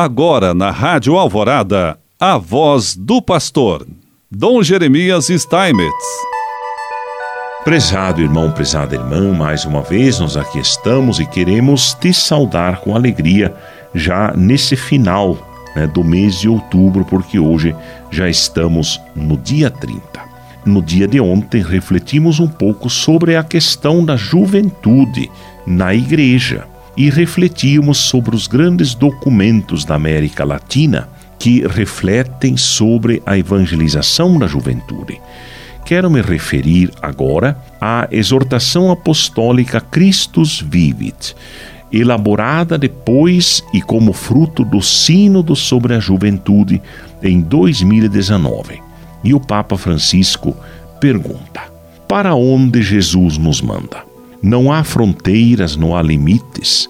Agora na Rádio Alvorada, a voz do pastor, Dom Jeremias Steinmetz. Prezado irmão, prezada irmã, mais uma vez nós aqui estamos e queremos te saudar com alegria já nesse final né, do mês de outubro, porque hoje já estamos no dia 30. No dia de ontem, refletimos um pouco sobre a questão da juventude na igreja e refletimos sobre os grandes documentos da América Latina que refletem sobre a evangelização da juventude. Quero me referir agora à exortação apostólica Christus Vivit, elaborada depois e como fruto do Sínodo sobre a Juventude em 2019. E o Papa Francisco pergunta: Para onde Jesus nos manda? Não há fronteiras, não há limites.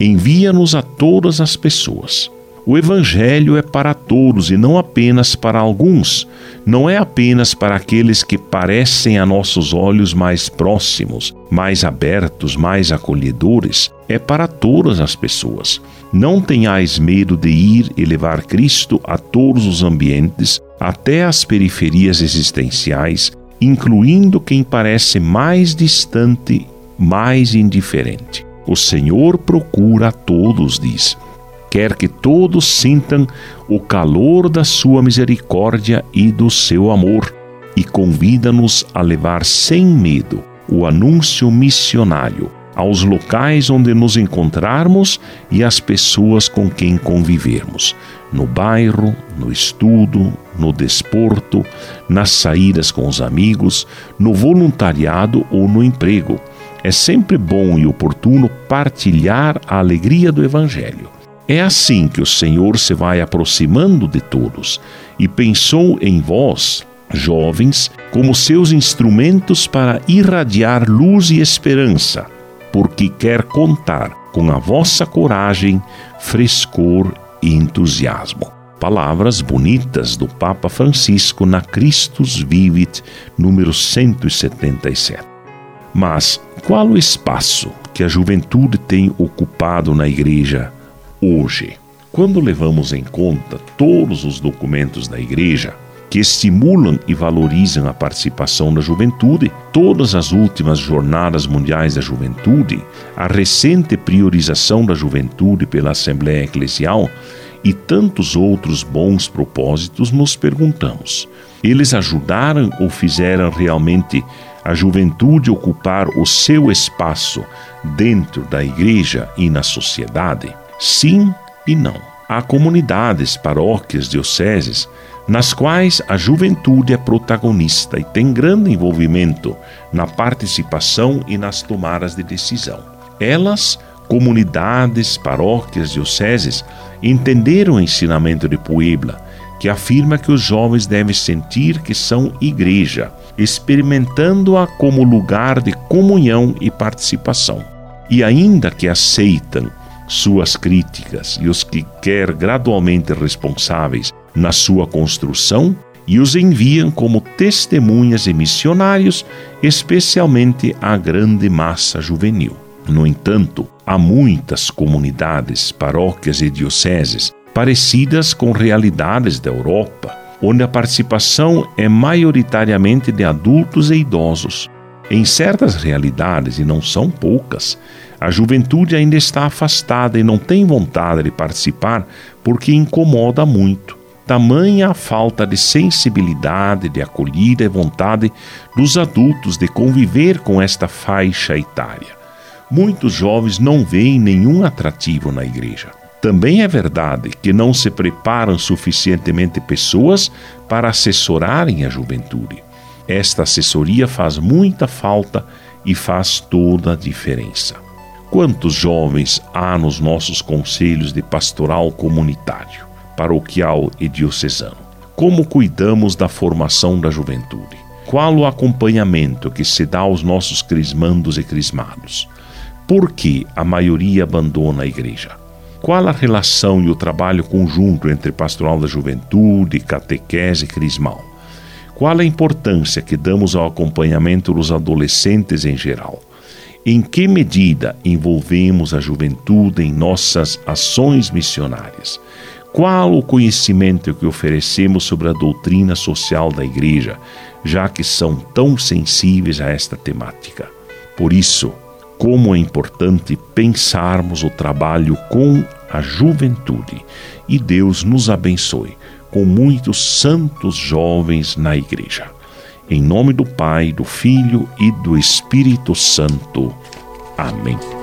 Envia-nos a todas as pessoas. O Evangelho é para todos e não apenas para alguns. Não é apenas para aqueles que parecem a nossos olhos mais próximos, mais abertos, mais acolhedores. É para todas as pessoas. Não tenhais medo de ir e levar Cristo a todos os ambientes, até as periferias existenciais, incluindo quem parece mais distante mais indiferente. O Senhor procura a todos, diz. Quer que todos sintam o calor da sua misericórdia e do seu amor, e convida-nos a levar sem medo o anúncio missionário aos locais onde nos encontrarmos e às pessoas com quem convivermos, no bairro, no estudo, no desporto, nas saídas com os amigos, no voluntariado ou no emprego é sempre bom e oportuno partilhar a alegria do Evangelho. É assim que o Senhor se vai aproximando de todos e pensou em vós, jovens, como seus instrumentos para irradiar luz e esperança, porque quer contar com a vossa coragem, frescor e entusiasmo. Palavras bonitas do Papa Francisco na Christus Vivit, número 177. Mas qual o espaço que a juventude tem ocupado na igreja hoje? Quando levamos em conta todos os documentos da igreja que estimulam e valorizam a participação da juventude, todas as últimas jornadas mundiais da juventude, a recente priorização da juventude pela Assembleia Eclesial e tantos outros bons propósitos, nos perguntamos: eles ajudaram ou fizeram realmente a juventude ocupar o seu espaço dentro da igreja e na sociedade? Sim e não. Há comunidades, paróquias, dioceses, nas quais a juventude é protagonista e tem grande envolvimento na participação e nas tomadas de decisão. Elas, comunidades, paróquias, dioceses, entenderam o ensinamento de Puebla que afirma que os jovens devem sentir que são igreja, experimentando-a como lugar de comunhão e participação. E ainda que aceitam suas críticas e os que quer gradualmente responsáveis na sua construção, e os enviam como testemunhas e missionários, especialmente à grande massa juvenil. No entanto, há muitas comunidades, paróquias e dioceses parecidas com realidades da Europa, onde a participação é maioritariamente de adultos e idosos. Em certas realidades, e não são poucas, a juventude ainda está afastada e não tem vontade de participar porque incomoda muito. Tamanha a falta de sensibilidade, de acolhida e vontade dos adultos de conviver com esta faixa etária. Muitos jovens não veem nenhum atrativo na igreja. Também é verdade que não se preparam suficientemente pessoas para assessorarem a juventude. Esta assessoria faz muita falta e faz toda a diferença. Quantos jovens há nos nossos conselhos de pastoral comunitário, paroquial e diocesano? Como cuidamos da formação da juventude? Qual o acompanhamento que se dá aos nossos crismandos e crismados? Por que a maioria abandona a igreja? Qual a relação e o trabalho conjunto entre pastoral da juventude, catequese e crismal? Qual a importância que damos ao acompanhamento dos adolescentes em geral? Em que medida envolvemos a juventude em nossas ações missionárias? Qual o conhecimento que oferecemos sobre a doutrina social da Igreja, já que são tão sensíveis a esta temática? Por isso, como é importante pensarmos o trabalho com a juventude e Deus nos abençoe com muitos santos jovens na Igreja. Em nome do Pai, do Filho e do Espírito Santo. Amém.